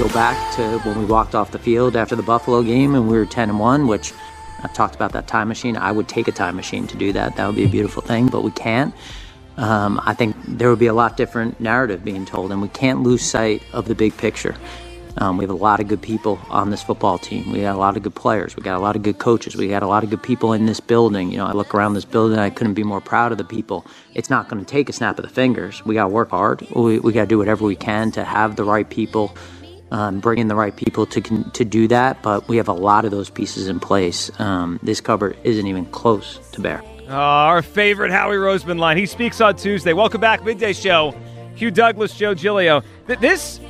Go back to when we walked off the field after the Buffalo game and we were 10 and 1, which I've talked about that time machine, I would take a time machine to do that. That would be a beautiful thing, but we can't. Um, I think there would be a lot different narrative being told, and we can't lose sight of the big picture. Um, we have a lot of good people on this football team. We got a lot of good players. We got a lot of good coaches. We got a lot of good people in this building. You know, I look around this building, I couldn't be more proud of the people. It's not going to take a snap of the fingers. We got to work hard. We, we got to do whatever we can to have the right people, um, bring in the right people to to do that. But we have a lot of those pieces in place. Um, this cupboard isn't even close to bare. Uh, our favorite Howie Roseman line. He speaks on Tuesday. Welcome back, midday show. Hugh Douglas, Joe Giglio. This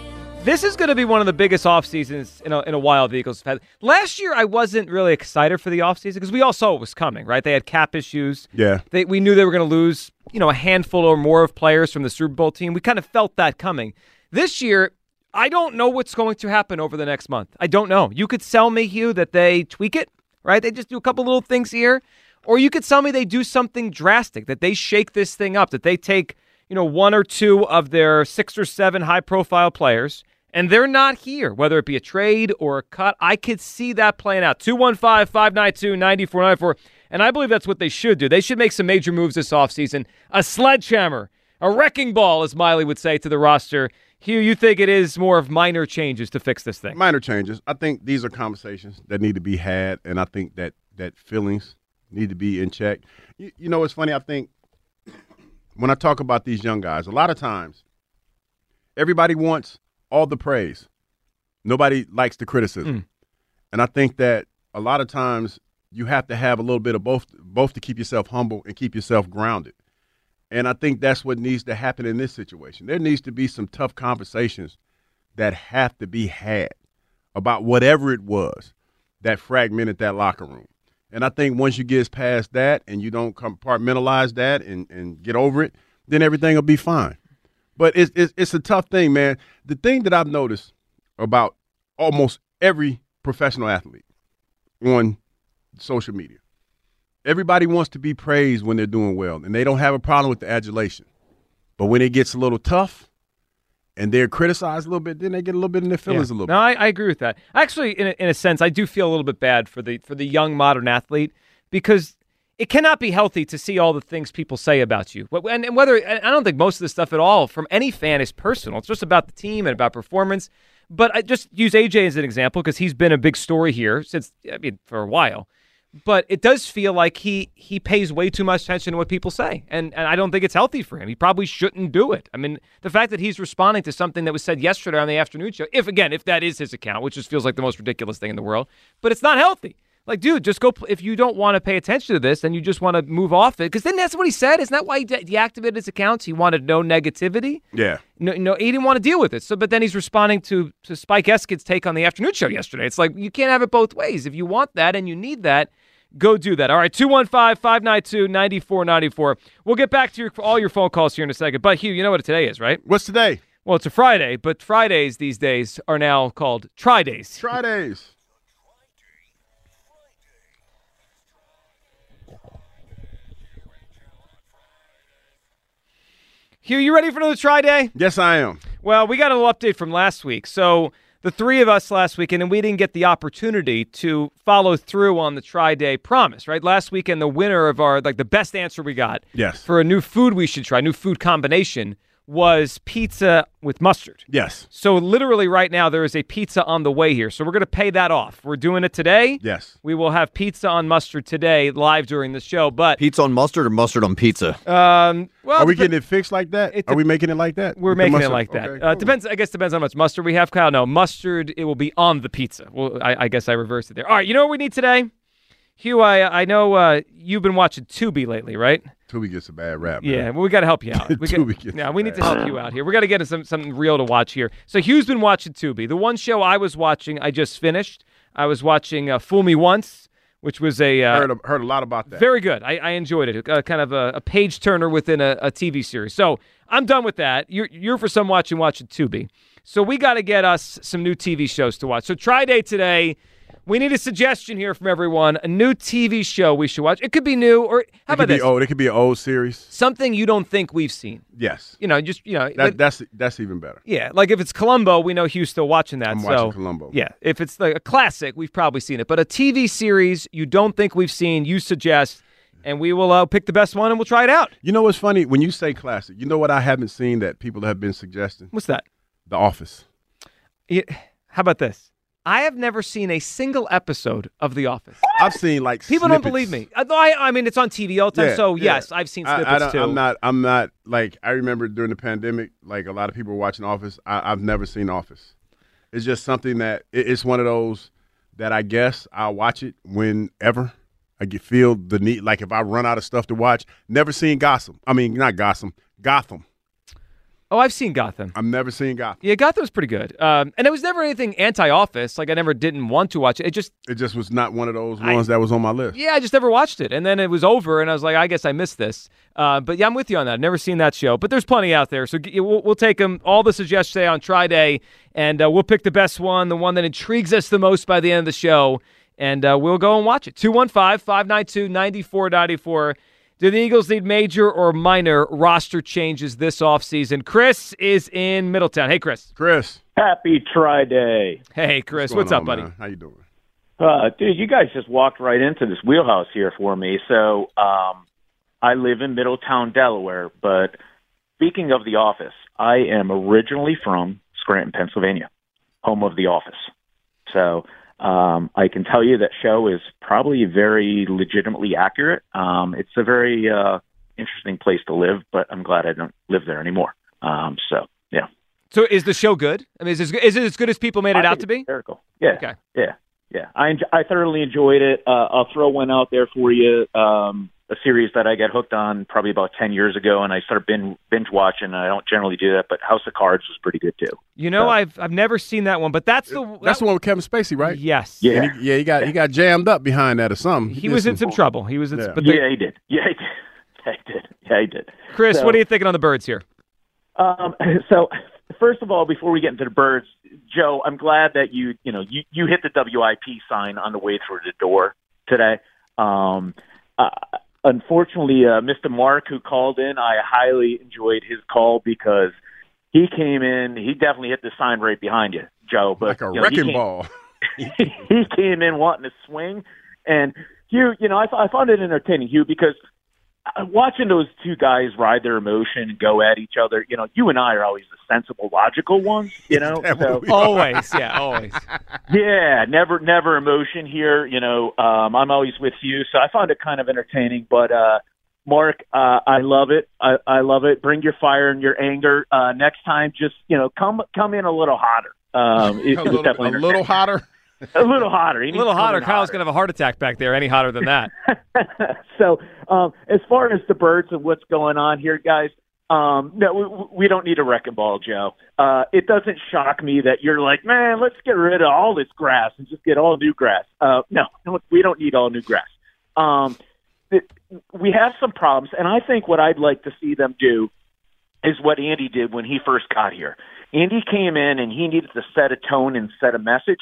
this is going to be one of the biggest off seasons in a, in a while the Eagles have had. Last year, I wasn't really excited for the off season because we all saw it was coming, right? They had cap issues. Yeah. They, we knew they were going to lose, you know, a handful or more of players from the Super Bowl team. We kind of felt that coming. This year, I don't know what's going to happen over the next month. I don't know. You could sell me, Hugh, that they tweak it, right? They just do a couple little things here. Or you could tell me they do something drastic, that they shake this thing up, that they take, you know, one or two of their six or seven high profile players and they're not here, whether it be a trade or a cut. I could see that playing out. 215 592 9494. And I believe that's what they should do. They should make some major moves this offseason. A sledgehammer, a wrecking ball, as Miley would say to the roster. Hugh, you think it is more of minor changes to fix this thing? Minor changes. I think these are conversations that need to be had, and I think that that feelings need to be in check. You, you know, it's funny. I think when I talk about these young guys, a lot of times everybody wants all the praise. Nobody likes the criticism. Mm. And I think that a lot of times you have to have a little bit of both both to keep yourself humble and keep yourself grounded. And I think that's what needs to happen in this situation. There needs to be some tough conversations that have to be had about whatever it was that fragmented that locker room. And I think once you get past that and you don't compartmentalize that and, and get over it, then everything will be fine. But it's, it's it's a tough thing, man. The thing that I've noticed about almost every professional athlete on social media, everybody wants to be praised when they're doing well, and they don't have a problem with the adulation. But when it gets a little tough, and they're criticized a little bit, then they get a little bit in their feelings Yeah. a little No, bit. I, I agree with that. Actually, in a, in a sense, I do feel a little bit bad for the for the young modern athlete because it cannot be healthy to see all the things people say about you. And, and whether and I don't think most of this stuff at all from any fan is personal. It's just about the team and about performance. But I just use AJ as an example because he's been a big story here since I mean for a while. But it does feel like he he pays way too much attention to what people say, and and I don't think it's healthy for him. He probably shouldn't do it. I mean, the fact that he's responding to something that was said yesterday on the afternoon show, if again if that is his account, which just feels like the most ridiculous thing in the world, but it's not healthy. Like, dude, just go. If you don't want to pay attention to this, and you just want to move off it, because then that's what he said. Isn't that why he de- deactivated his accounts? He wanted no negativity. Yeah. No, no, he didn't want to deal with it. So, but then he's responding to to Spike Eskin's take on the afternoon show yesterday. It's like you can't have it both ways. If you want that and you need that, go do that. All right, 215-592-9494. We'll get back to your all your phone calls here in a second. But Hugh, you know what today is, right? What's today? Well, it's a Friday, but Fridays these days are now called Try Days. Try days. Hugh, you ready for another Try Day? Yes, I am. Well, we got a little update from last week. So the three of us last weekend, and we didn't get the opportunity to follow through on the try day promise. Right, last weekend, the winner of our like the best answer we got Yes. for a new food we should try, new food combination was pizza with mustard. Yes. So literally right now there is a pizza on the way here. So we're going to pay that off. We're doing it today. Yes. We will have pizza on mustard today live during the show. But Pizza on mustard or mustard on pizza? um, well, Are we getting it fixed like that? It Are we making it like that? We're making it like that. Okay, uh, cool. depends. I guess depends on how much mustard we have, Kyle. No mustard. It will be on the pizza. Well, I, I guess I reversed it there. All right. You know what we need today, Hugh? I I know uh, you've been watching Tubi lately, right? Tubi gets a bad rap. man. Yeah, well, we got to help you out. We Tubi gets yeah, we need to help you out here. We got to get some something real to watch here. So Hugh's been watching Tubi. The one show I was watching, I just finished. I was watching uh, Fool Me Once, which was a uh, Heard, a- heard a lot about that. very good. I, I enjoyed it. Uh, kind of a, a page turner within a, a TV series. So I'm done with that. You're you're for some watching watching Tubi. So we got to get us some new TV shows to watch. So try day today. We need a suggestion here from everyone. A new TV show we should watch. It could be new, or how it about be this? old. It could be an old series. Something you don't think we've seen. Yes. You know, just you know, That, like- that's that's even better. yeah, like if it's Columbo, we know Hugh's still watching that. I'm so watching Columbo. yeah, if it's like a classic, we've probably seen it. But a TV series you don't think we've seen, you suggest, and we will uh, pick the best one and we'll try it out. You know what's funny? When you say classic, you know what I haven't seen that people have been suggesting? What's that? The Office. Yeah, how about this? I have never seen a single episode of The Office. I've seen like People don't believe me. Uh, I, I, I mean, it's on TV all the time. Yeah, so yeah. yes, I've seen I- snippets I, don't- too. I'm not. I'm not like I remember during the pandemic. Like a lot of people were watching Office. I, I've never seen Office. It's just something that it- it's one of those that I guess I'll watch it whenever I get feel the need. Like if I run out of stuff to watch. Never seen Gotham. I mean, not Gotham. Gotham. Oh, I've seen Gotham. I've never seen Gotham. Yeah, Gotham was pretty good. Um, and it was never anything anti-Office. Like I never didn't want to watch it. It just It just was not one of those I- ones that was on my list. Yeah, I just never watched it. And then it was over, and I was like, I guess I missed this. Uh, but yeah, I'm with you on that. Never seen that show, but there's plenty out there. So we'll, we'll take them, all the suggestions today on Try Day, and uh, we'll pick the best one, the one that intrigues us the most by the end of the show, and uh, we'll go and watch it. 215 592 9494. Do the Eagles need major or minor roster changes this offseason? Chris is in Middletown. Hey, Chris. Chris, Happy Try Day. Hey, Chris. going What's up, on, buddy? man? How you doing? Uh, dude, you guys just walked right into this wheelhouse here for me. So, um, I live in Middletown, Delaware, but speaking of The Office, I am originally from Scranton, Pennsylvania, home of The Office. So, um, I can tell you that show is probably very legitimately accurate. Um, it's a very uh, interesting place to live, but I'm glad I don't live there anymore. Um, so, yeah. So is the show good? I mean, is it, is it as good as people made it I out to be? Hysterical. Yeah. Okay. Yeah. Yeah. I enj- I thoroughly enjoyed it. Uh, I'll throw one out there for you. Um, a series that I got hooked on probably about ten years ago, and I started binge, binge watching. I don't generally do that, but House of Cards was pretty good too. You know, So- I've I've never seen that one, but that's the That's that- the one with Kevin Spacey, right? Yes. Yeah. He, yeah, he got he got jammed up behind that or something. He did was in some trouble. He was in. Yeah. But the- yeah, he did. Yeah, he did. Yeah, he did. Yeah, he did. Chris, So- what are you thinking on the birds here? Um, so, first of all, before we get into the birds, Joe, I'm glad that you, you know, you, you hit the WIP sign on the way through the door today. Um, uh, unfortunately, uh, Mr. Mark, who called in, I highly enjoyed his call because he came in. He definitely hit the sign right behind you, Joe. But like a you know, he wrecking came- ball. he came in wanting to swing, and Hugh, you know, I, I found it entertaining, Hugh, because watching those two guys ride their emotion and go at each other, you know, you and I are always the sensible, logical ones, you know. So what we are. Always, yeah, always. yeah, never, never emotion here. You know, um, I'm always with you, so I found it kind of entertaining. But uh, Mark, uh, I love it. I, I love it. Bring your fire and your anger. Uh, next time, just you know, come come in a little hotter. Um, it, a it was little, definitely a little hotter. a little hotter. A little hotter. Kyle's gonna have a heart attack back there. Any hotter than that? so, um, as far as the birds and what's going on here, guys, um, no, we, we don't need a wrecking ball, Joe. Uh, it doesn't shock me that you're like, man, let's get rid of all this grass and just get all new grass. Uh, no, we don't need all new grass. Um, it, we have some problems, and I think what I'd like to see them do is what Andy did when he first got here. Andy came in and he needed to set a tone and set a message,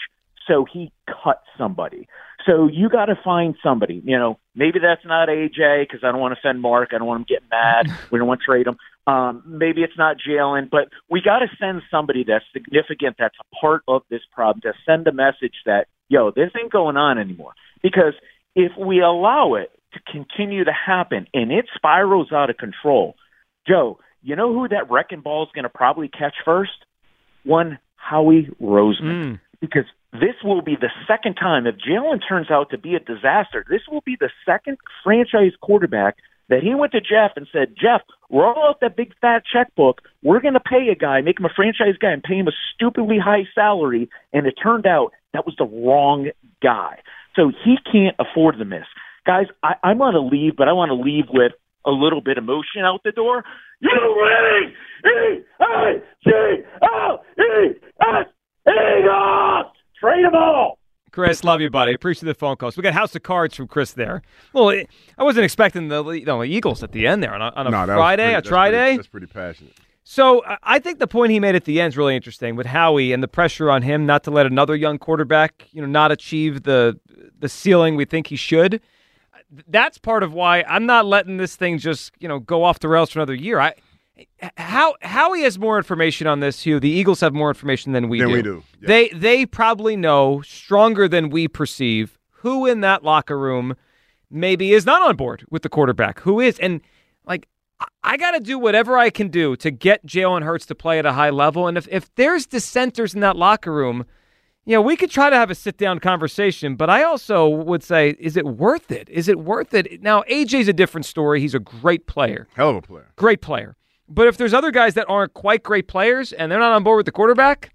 so he cut somebody. So you got to find somebody. You know, maybe that's not AJ because I don't want to offend Mark. I don't want him getting mad. we don't want to trade him. Um, maybe it's not Jalen, but we got to send somebody that's significant, that's a part of this problem, to send a message that, yo, this ain't going on anymore. Because if we allow it to continue to happen and it spirals out of control, Joe, you know who that wrecking ball is going to probably catch first? One Howie Roseman. Mm. Because this will be the second time, if Jalen turns out to be a disaster, this will be the second franchise quarterback that he went to Jeff and said, Jeff, roll out that big fat checkbook. We're going to pay a guy, make him a franchise guy, and pay him a stupidly high salary. And it turned out that was the wrong guy. So he can't afford to miss. Guys, I, I want to leave, but I want to leave with a little bit of emotion out the door. You winning! E I G L E S Eagles! Trade them all! Chris, love you, buddy. Appreciate the phone calls. We got House of Cards from Chris there. Well, I wasn't expecting the you know, Eagles at the end there on a, on a No, Friday, pretty- a that's try pretty- day. That's pretty passionate. So I- I think the point he made at the end is really interesting with Howie and the pressure on him not to let another young quarterback, you know, not achieve the the ceiling we think he should. That's part of why I'm not letting this thing just you know go off the rails for another year. I how Howie has more information on this. Hugh, the Eagles have more information than we Than do. we do, yeah. They they probably know stronger than we perceive who in that locker room maybe is not on board with the quarterback. Who is and like I- got to do whatever I can do to get Jalen Hurts to play at a high level. And if, if there's dissenters in that locker room, you know, we could try to have a sit down conversation, but I also would say, is it worth it? Is it worth it? Now, AJ's a different story. He's a great player. Hell of a player. Great player. But if there's other guys that aren't quite great players and they're not on board with the quarterback,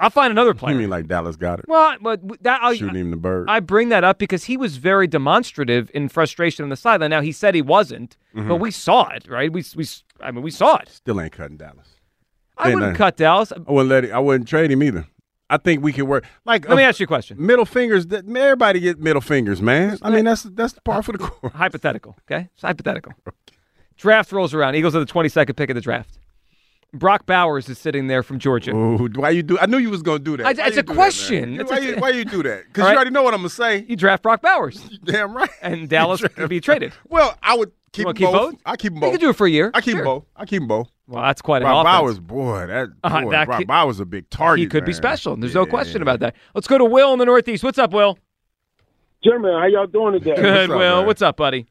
I'll find another player. You mean like Dallas Goedert? Well, but that I'll, Shooting him the bird. I bring that up because he was very demonstrative in frustration on the sideline. Now he said he wasn't, Mm-hmm. but we saw it, right? We we I mean we saw it. Still ain't cutting Dallas. I Ain't wouldn't nothing. cut Dallas. I wouldn't let it. I wouldn't trade him either. I think we can work. Like Let me uh, ask you a question. middle fingers. That everybody get middle fingers, man. I mean that's that's the par for the course. Hypothetical, okay? It's hypothetical. Draft rolls around. Eagles are the 22nd pick of the draft. Brock Bowers is sitting there from Georgia. Ooh, why you do? I knew you was gonna do that. I- it's a do that, question. It's why, a- you, why you do that? Because All right. you already know what I'm gonna say. You draft Brock Bowers, Damn right. and Dallas can be traded. Well, I would keep, wanna them keep both. both? I keep them both. You both. can do it for a year. I keep Sure. them both. I keep them both. Well, that's quite an Brock offense. Bowers, boy, that, Uh, boy, that Brock could- Bowers a big target. he could be man. special. There's no question about that. Let's go to Will in the Northeast. What's up, Will? Gentlemen, how y'all doing today? Good, up, Will. man? What's up, buddy?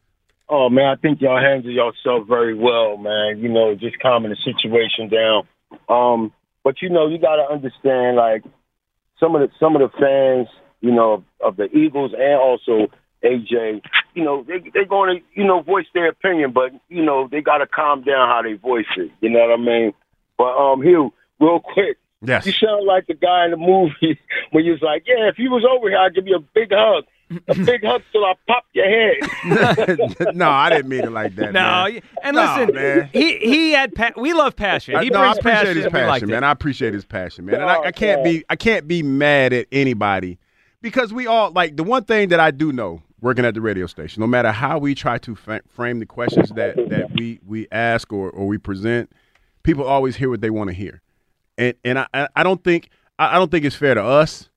Oh man, I think y'all handle yourself very well, man. You know, just calming the situation down. Um, but you know, you got to understand, like some of the some of the fans, you know, of, of the Eagles and also AJ, you know, they they're going to you know voice their opinion, but you know they got to calm down how they voice it. You know what I mean? But um, Hugh, real quick, Yes. you sound like the guy in the movie when you was like, "Yeah, if he was over here, I'd give you a big hug, a big hug till I pop your head." no, I didn't mean it like that. No, man. y- and No, listen, man. he he had pa- we love passion. I- He no, I appreciate passion. his and we passion, it. man. I appreciate his passion, man. And I, oh, I can't Oh, be I can't be mad at anybody because we all like the one thing that I do know working at the radio station. No matter how we try to fa- frame the questions that that we we ask or or we present, people always hear what they want to hear, and and I I- I don't think I I don't think it's fair to us,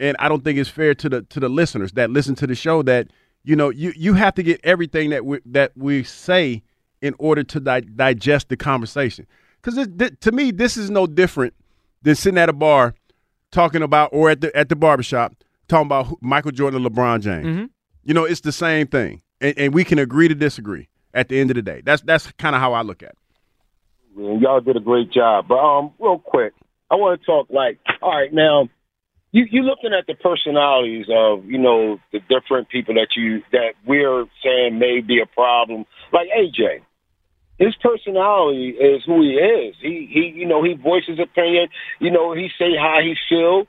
and I don't think it's fair to the to the listeners that listen to the show that you know you you have to get everything that we that we say in order to di- digest the conversation. Because th- to me, this is no different than sitting at a bar talking about, or at the at the barbershop talking about who- Michael Jordan or LeBron James. Mm-hmm. You know, it's the same thing, and, and we can agree to disagree. At the end of the day, that's that's kind of how I look at it. Man, y'all did a great job. But um, real quick, I want to talk like, all right, now you you looking at the personalities of you know the different people that you that we're saying may be a problem, like AJ. His personality is who he is. He he you know he voices opinion. You know he say how he feel.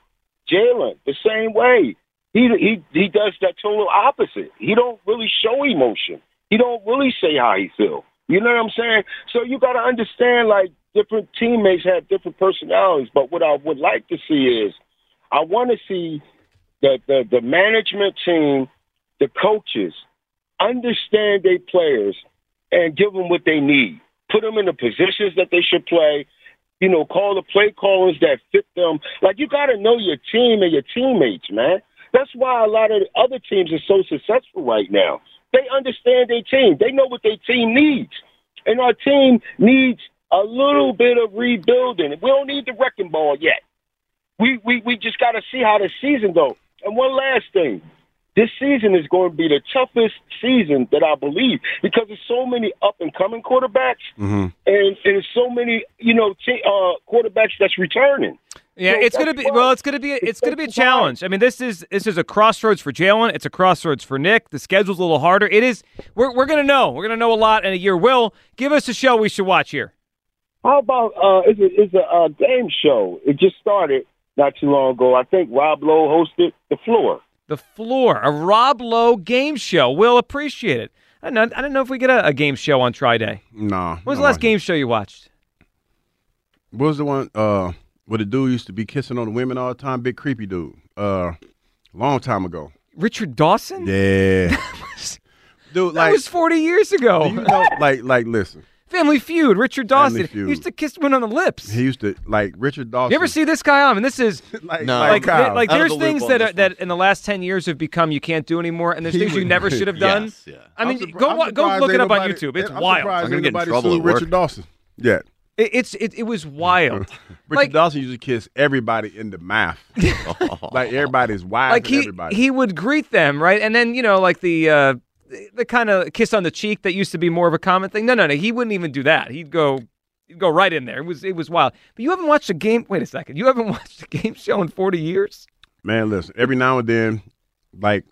Jalen the same way. He he he does that total opposite. He don't really show emotion. He don't really say how he feel. You know what I'm saying? So you got to understand, like different teammates have different personalities. But what I would like to see is, I want to see the the, the management team, the coaches, understand their players and give them what they need. Put them in the positions that they should play. You know, call the play callers that fit them. Like you got to know your team and your teammates, man. That's why a lot of the other teams are so successful right now. They understand their team. They know what their team needs. And our team needs a little bit of rebuilding. We don't need the wrecking ball yet. We we, we just got to see how the season goes. And one last thing. This season is going to be the toughest season that I believe because there's so many up and coming quarterbacks Mm-hmm. and, and so many, you know, t- uh, quarterbacks that's returning. Yeah, So it's gonna be well. It's gonna be it's gonna be a challenge. I mean, this is this is a crossroads for Jalen. It's a crossroads for Nick. The schedule's a little harder. It is. We're we're gonna know. We're gonna know a lot in a year. Will give us a show we should watch here. How about uh, it's a, it's a uh, game show. It just started not too long ago. I think Rob Lowe hosted the floor. The floor, a Rob Lowe game show. We'll appreciate it. I don't know, I don't know if we get a, a game show on Try Day. Nah. When was the last game show you watched? What was the one uh where the dude used to be kissing on the women all the time? Big creepy dude. Uh long time ago. Richard Dawson? Yeah. dude, That like was 40 years ago. you know like like listen. Family Feud, Richard Dawson. Family Feud. He used to kiss women on the lips. He used to like Richard Dawson. You ever see this guy on? And this is like, No. like, Kyle. there- like Out of there's the things on that this are, that in the last 10 years have become you can't do anymore and there's He things you would- never should have done. Yes, yeah. I mean, I'm surpri- go I'm wa- go surprised look it up on nobody- YouTube. It's I'm wild. surprised I'm gonna get in nobody trouble sued at work. Richard Dawson. Yeah. It, it's it, it was wild. Richard Like- Dawson used to kiss everybody in the mouth. like everybody's wife like and he everybody. he would greet them right, and then you know like the uh, the, kind of kiss on the cheek that used to be more of a common thing. No, no, no. He wouldn't even do that. He'd go. He'd go right in there. It was it was wild. But you haven't watched a game. Wait a second. You haven't watched a game show in forty years. Man, listen, every now and then, like,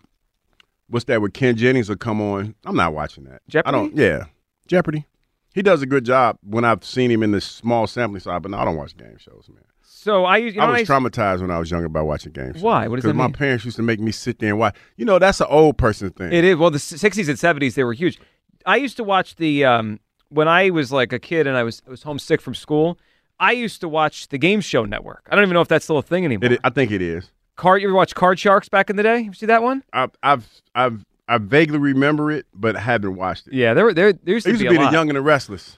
what's that with Ken Jennings will come on. I'm not watching that. Jeopardy? I don't, yeah. Jeopardy. He does a good job when I've seen him in the small sampling size, but no, I don't watch game shows, man. So I used. You know, I was traumatized when I was younger by watching games. Why? What does that Because my mean? parents used to make me sit there and watch. You know, that's an old person thing. It is. Well, the sixties and seventies they were huge. I used to watch the um, when I was like a kid and I was I was homesick from school. I used to watch the Game Show Network. I don't even know if that's still a thing anymore. It, I think it is. Card. You ever watch Card Sharks back in the day? You see that one? I've, I've, I've, I vaguely remember it, but haven't watched it. Yeah, there were there, there used It to used be, to be a the. Young and the Restless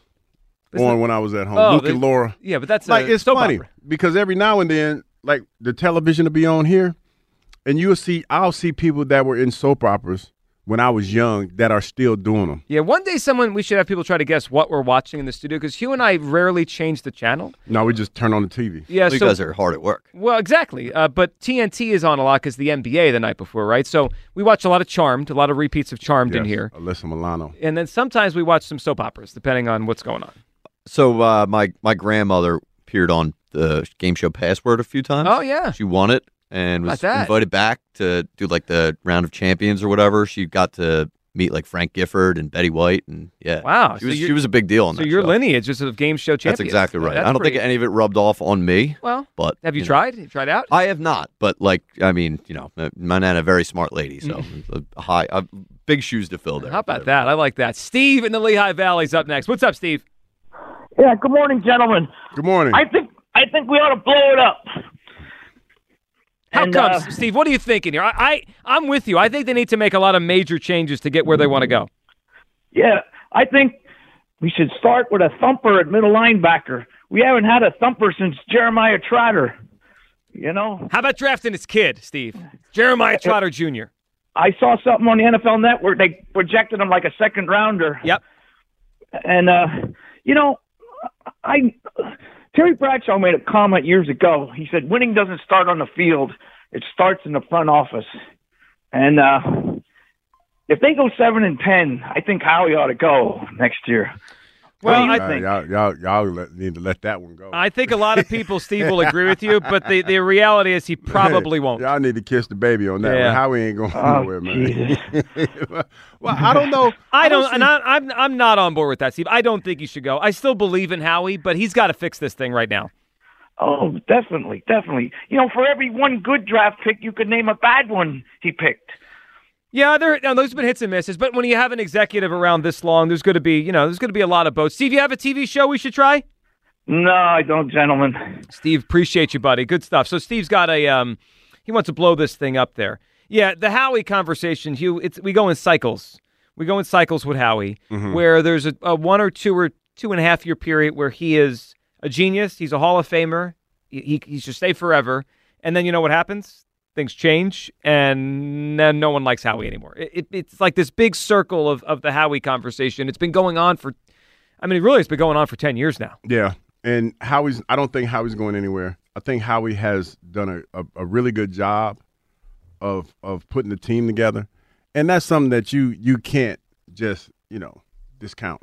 on it- when I was at home. Oh, Luke the- and Laura. Yeah, but that's like a it's soap funny opera. because every now and then, like the television will be on here, and you'll see I'll see people that were in soap operas when I was young that are still doing them. Yeah, one day someone we should have people try to guess what we're watching in the studio because Hugh and I rarely change the channel. No, we just turn on the TV. Yeah, you so guys are hard at work. well, exactly. Uh, but TNT is on a lot because the NBA the night before, right? So we watch a lot of Charmed, a lot of repeats of Charmed in here, Alyssa Milano. and then sometimes we watch some soap operas depending on what's going on. So uh, my my grandmother appeared on the game show Password a few times. Oh yeah, She won it and was invited back to do like the round of champions or whatever. She got to meet like Frank Gifford and Betty White and yeah. Wow, She was she was a big deal on that. so your show. lineage is of game show champions. That's exactly right. that's I don't pretty- think any of it rubbed off on me, Well, but have you, know. tried? You tried out? I have not, but like I mean, you know, uh, my nana, a very smart lady, so high, uh, big shoes to fill there. How about that? I like that. Steve in the Lehigh Valley's up next. What's up, Steve? Yeah, good morning, gentlemen. Good morning. I think I think we ought to blow it up. How And, come, uh, Steve? What are you thinking here? I, I I'm with you. I think they need to make a lot of major changes to get where they want to go. Yeah, I think we should start with a thumper at middle linebacker. We haven't had a thumper since Jeremiah Trotter. You know, How about drafting his kid, Steve? Jeremiah Trotter Jr. I saw something on the NFL Network. They projected him like a second rounder. Yep. And uh, you know, I Terry Bradshaw made a comment years ago. He said, "Winning doesn't start on the field; it starts in the front office." And uh, if they go seven and ten, I think Howie ought to go next year. What Well, do you I Uh, think? y'all, y'all, y'all need to let that one go. I think a lot of people, Steve, will agree with you, but the, the reality is he probably won't. Y'all need to kiss the baby on that Yeah. one. Howie ain't going Oh, nowhere, man. well, I don't know. I don't, see- and I, I'm I'm not on board with that, Steve. I don't think he should go. I still believe in Howie, but he's got to fix this thing right now. Oh, definitely, definitely. You know, for every one good draft pick, you could name a bad one he picked. Yeah, there. Now, those have been hits and misses, but when you have an executive around this long, there's going to be, you know, there's going to be a lot of boats. Steve, you have a TV show we should try? No, I don't, gentlemen. Steve, appreciate you, buddy. Good stuff. So Steve's got a um, he wants to blow this thing up there. Yeah, the Howie conversation, Hugh. It's we go in cycles. We go in cycles with Howie, where there's a, a one or two or two and a half year period where he is a genius. He's a Hall of Famer. He, he, he should stay forever. And then you know what happens? Things change, and then no one likes Howie anymore. It, it, it's like this big circle of, of the Howie conversation. It's been going on for I mean, it really has been going on for ten years now. Yeah, and Howie's. I don't think Howie's going anywhere. I think Howie has done a, a, a really good job of of putting the team together, and that's something that you you can't just you know discount.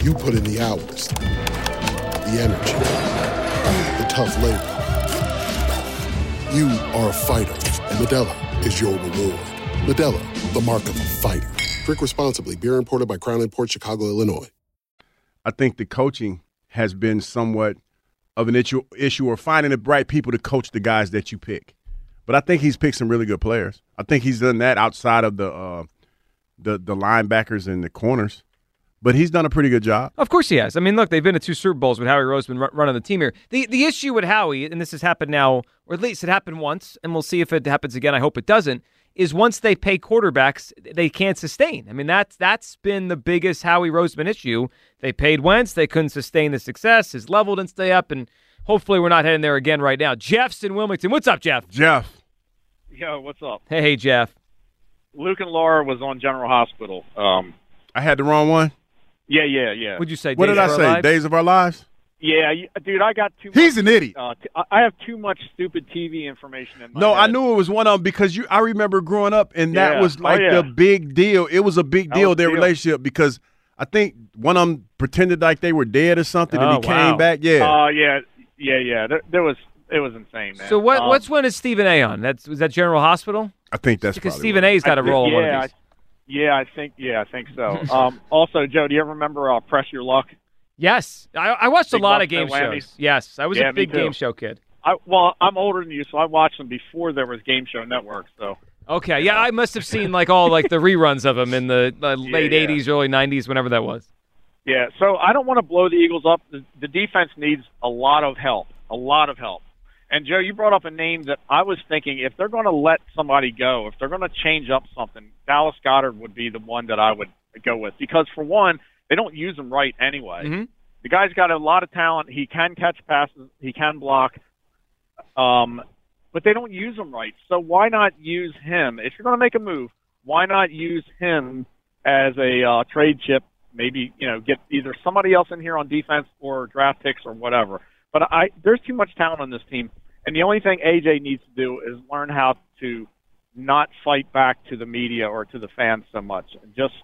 You put in the hours, the energy, the tough labor. You are a fighter, and Modelo is your reward. Modelo, the mark of a fighter. Drink responsibly. Beer imported by Crown Port Chicago, Illinois. I think the coaching has been somewhat of an issue, issue or finding the right people to coach the guys that you pick. But I think he's picked some really good players. I think he's done that outside of the uh, the the linebackers and the corners. But he's done a pretty good job. Of course he has. I mean, look, they've been to two Super Bowls with Howie Roseman run- running the team here. The the issue with Howie, and this has happened now, or at least it happened once, and we'll see if it happens again. I hope it doesn't. Is once they pay quarterbacks, they can't sustain. I mean, that's that's been the biggest Howie Roseman issue. They paid Wentz, they couldn't sustain the success. His level didn't stay up, and hopefully we're not heading there again right now. Jeff's in Wilmington. What's up, Jeff? Jeff. Yo, what's up? Hey, hey, Jeff. Luke and Laura was on General Hospital. Um, I had the wrong one. Yeah, yeah, yeah. Would you say? What Days did I Our say? Lives? Days of Our Lives. Yeah, dude, I got too. He's much, an idiot. Uh, t- I- I have too much stupid TV information in my No, I knew it was one of them because you. I remember growing up, and that Yeah. was Oh, like yeah. the big deal. It was a big deal their deal. relationship because I think one of them pretended like they were dead or something, and Oh, he wow. came back. Yeah, Oh yeah, yeah, yeah. There, there was it was insane, man. So what? Um, what's one is Stephen A. on? That's was that General Hospital? I think that's because Stephen what- A's got a thi- role in yeah, one of these. I, yeah, I think yeah, I think so. um, also, Joe, do you ever remember uh, Press Your Luck? Yes, I, I watched a lot of game shows. Yes, I was Yeah, a big game show kid. I, well, I'm older than you, so I watched them before there was Game Show Network. So Okay, yeah, I must have seen like all like the reruns of them in the uh, late yeah. '80s, early '90s, whenever that was. Yeah, so I don't want to blow the Eagles up. The, the defense needs a lot of help, a lot of help. And Joe, you brought up a name that I was thinking if they're going to let somebody go, if they're going to change up something, Dallas Goedert would be the one that I would go with because for one, they don't use him right anyway. Mm-hmm. The guy's got a lot of talent. He can catch passes. He can block. Um, but they don't use him right. So why not use him? If you're going to make a move, why not use him as a uh, trade chip? Maybe you know get either somebody else in here on defense or draft picks or whatever. But I there's too much talent on this team, and the only thing AJ needs to do is learn how to not fight back to the media or to the fans so much. Just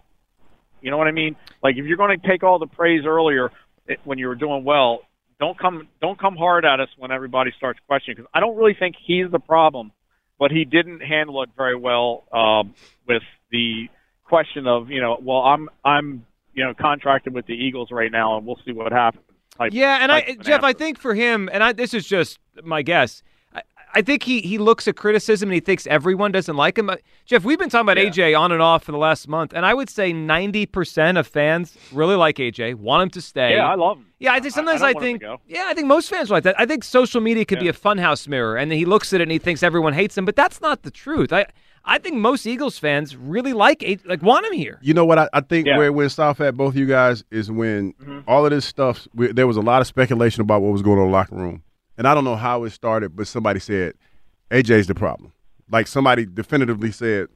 you know what I mean? Like if you're going to take all the praise earlier eh, when you were doing well, don't come don't come hard at us when everybody starts questioning. Because I don't really think he's the problem, but he didn't handle it very well um, with the question of you know, well, I'm I'm you know contracted with the Eagles right now, and we'll see what happens. Type- Yeah, and I, Jeff, I think for him, and I, this is just my guess. I, I think he he looks at criticism and he thinks everyone doesn't like him. Uh, Jeff, we've been talking about AJ on and off for the last month, and I would say ninety percent of fans really like AJ, want him to stay. yeah, I love him. Yeah, I think sometimes I I, him think. Yeah, I think most fans like that. I think social media could be a funhouse mirror, and he looks at it and he thinks everyone hates him, but that's not the truth. I I think most Eagles fans really like like want him here. You know what? I, I think Yeah. where where stop at both you guys is when all of this stuff. We, there was a lot of speculation about what was going on in the locker room, and I don't know how it started, but somebody said AJ's the problem. like somebody definitively said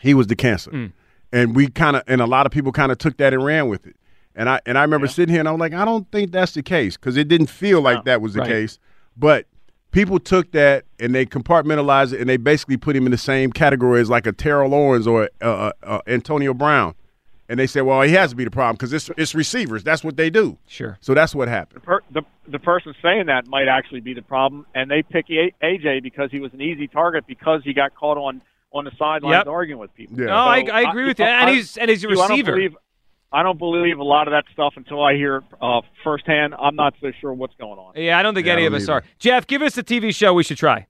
he was the cancer, Mm. and we kind of and a lot of people kind of took that and ran with it. And I and I remember sitting here and I was like, I don't think that's the case because it didn't feel like that was the right. case. But people took that and they compartmentalized it and they basically put him in the same category as like a Terrell Owens or uh, uh, uh, Antonio Brown. And they said, well, he has to be the problem because it's, it's receivers. That's what they do. Sure. So that's what happened. per, the the person saying that might actually be the problem, and they pick A- AJ because he was an easy target because he got caught on on the sidelines Yep. arguing with people. No, I, I agree with you. And he's and he's a Hugh, I don't receiver. believe- I don't believe a lot of that stuff until I hear it uh, firsthand. I'm not so sure what's going on. Yeah, I don't think Yeah, any don't of us either. are. Jeff, give us a TV show we should try.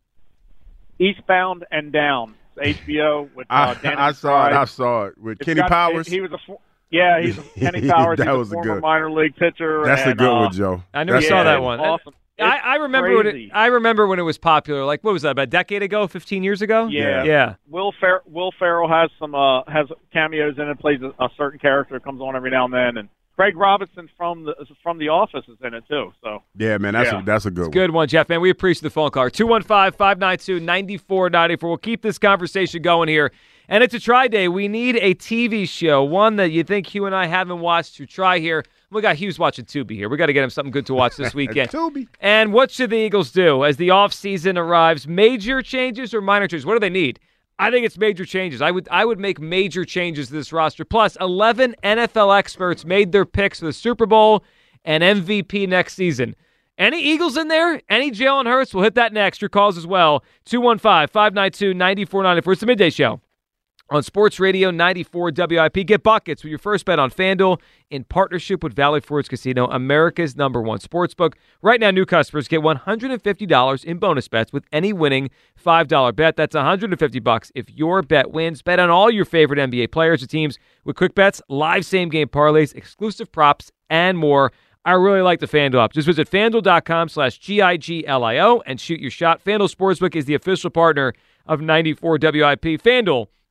Eastbound and Down, HBO with uh, I, Danny I saw it. I saw it with It's Kenny got- Powers. He was a fo- yeah, he's Kenny Powers. That he's was a a former good- minor league pitcher. That's a good uh, one, Joe. I never That's saw a that one. Awesome. I, I remember when it. I remember when it was popular. Like what was that? About a decade ago, fifteen years ago? Yeah. yeah. Will Fer- Will Ferrell has some uh has cameos in it. Plays a, a certain character. Comes on every now and then. And Craig Robinson from the from The Office is in it too. So Yeah, man, that's Yeah. a that's a good one. Good one, Jeff, man. We appreciate the phone call. 215-592-9494. We'll keep this conversation going here. And it's a try day. We need a TV show, one that you think Hugh and I haven't watched to try here. We got Hugh's watching Tubi here. We got to get him something good to watch this weekend. Tubi. And what should the Eagles do as the offseason arrives? Major changes or minor changes? What do they need? I think it's major changes. I would I would make major changes to this roster. Plus, 11 NFL experts made their picks for the Super Bowl and MVP next season. Any Eagles in there? Any Jalen Hurts? We'll hit that next. Your calls as well. 215 592 9494. It's the midday show on Sports Radio 94 WIP. Get buckets with your first bet on FanDuel in partnership with Valley Forge Casino, America's number one sportsbook. Right now, new customers get $150 in bonus bets with any winning $5 bet. That's 150 bucks if your bet wins. Bet on all your favorite NBA players or teams with quick bets, live same game parlays, exclusive props, and more. I really like the FanDuel app. Just visit fanduel.com slash G-I-G-L-I-O and shoot your shot. FanDuel Sportsbook is the official partner of 94 WIP. FanDuel,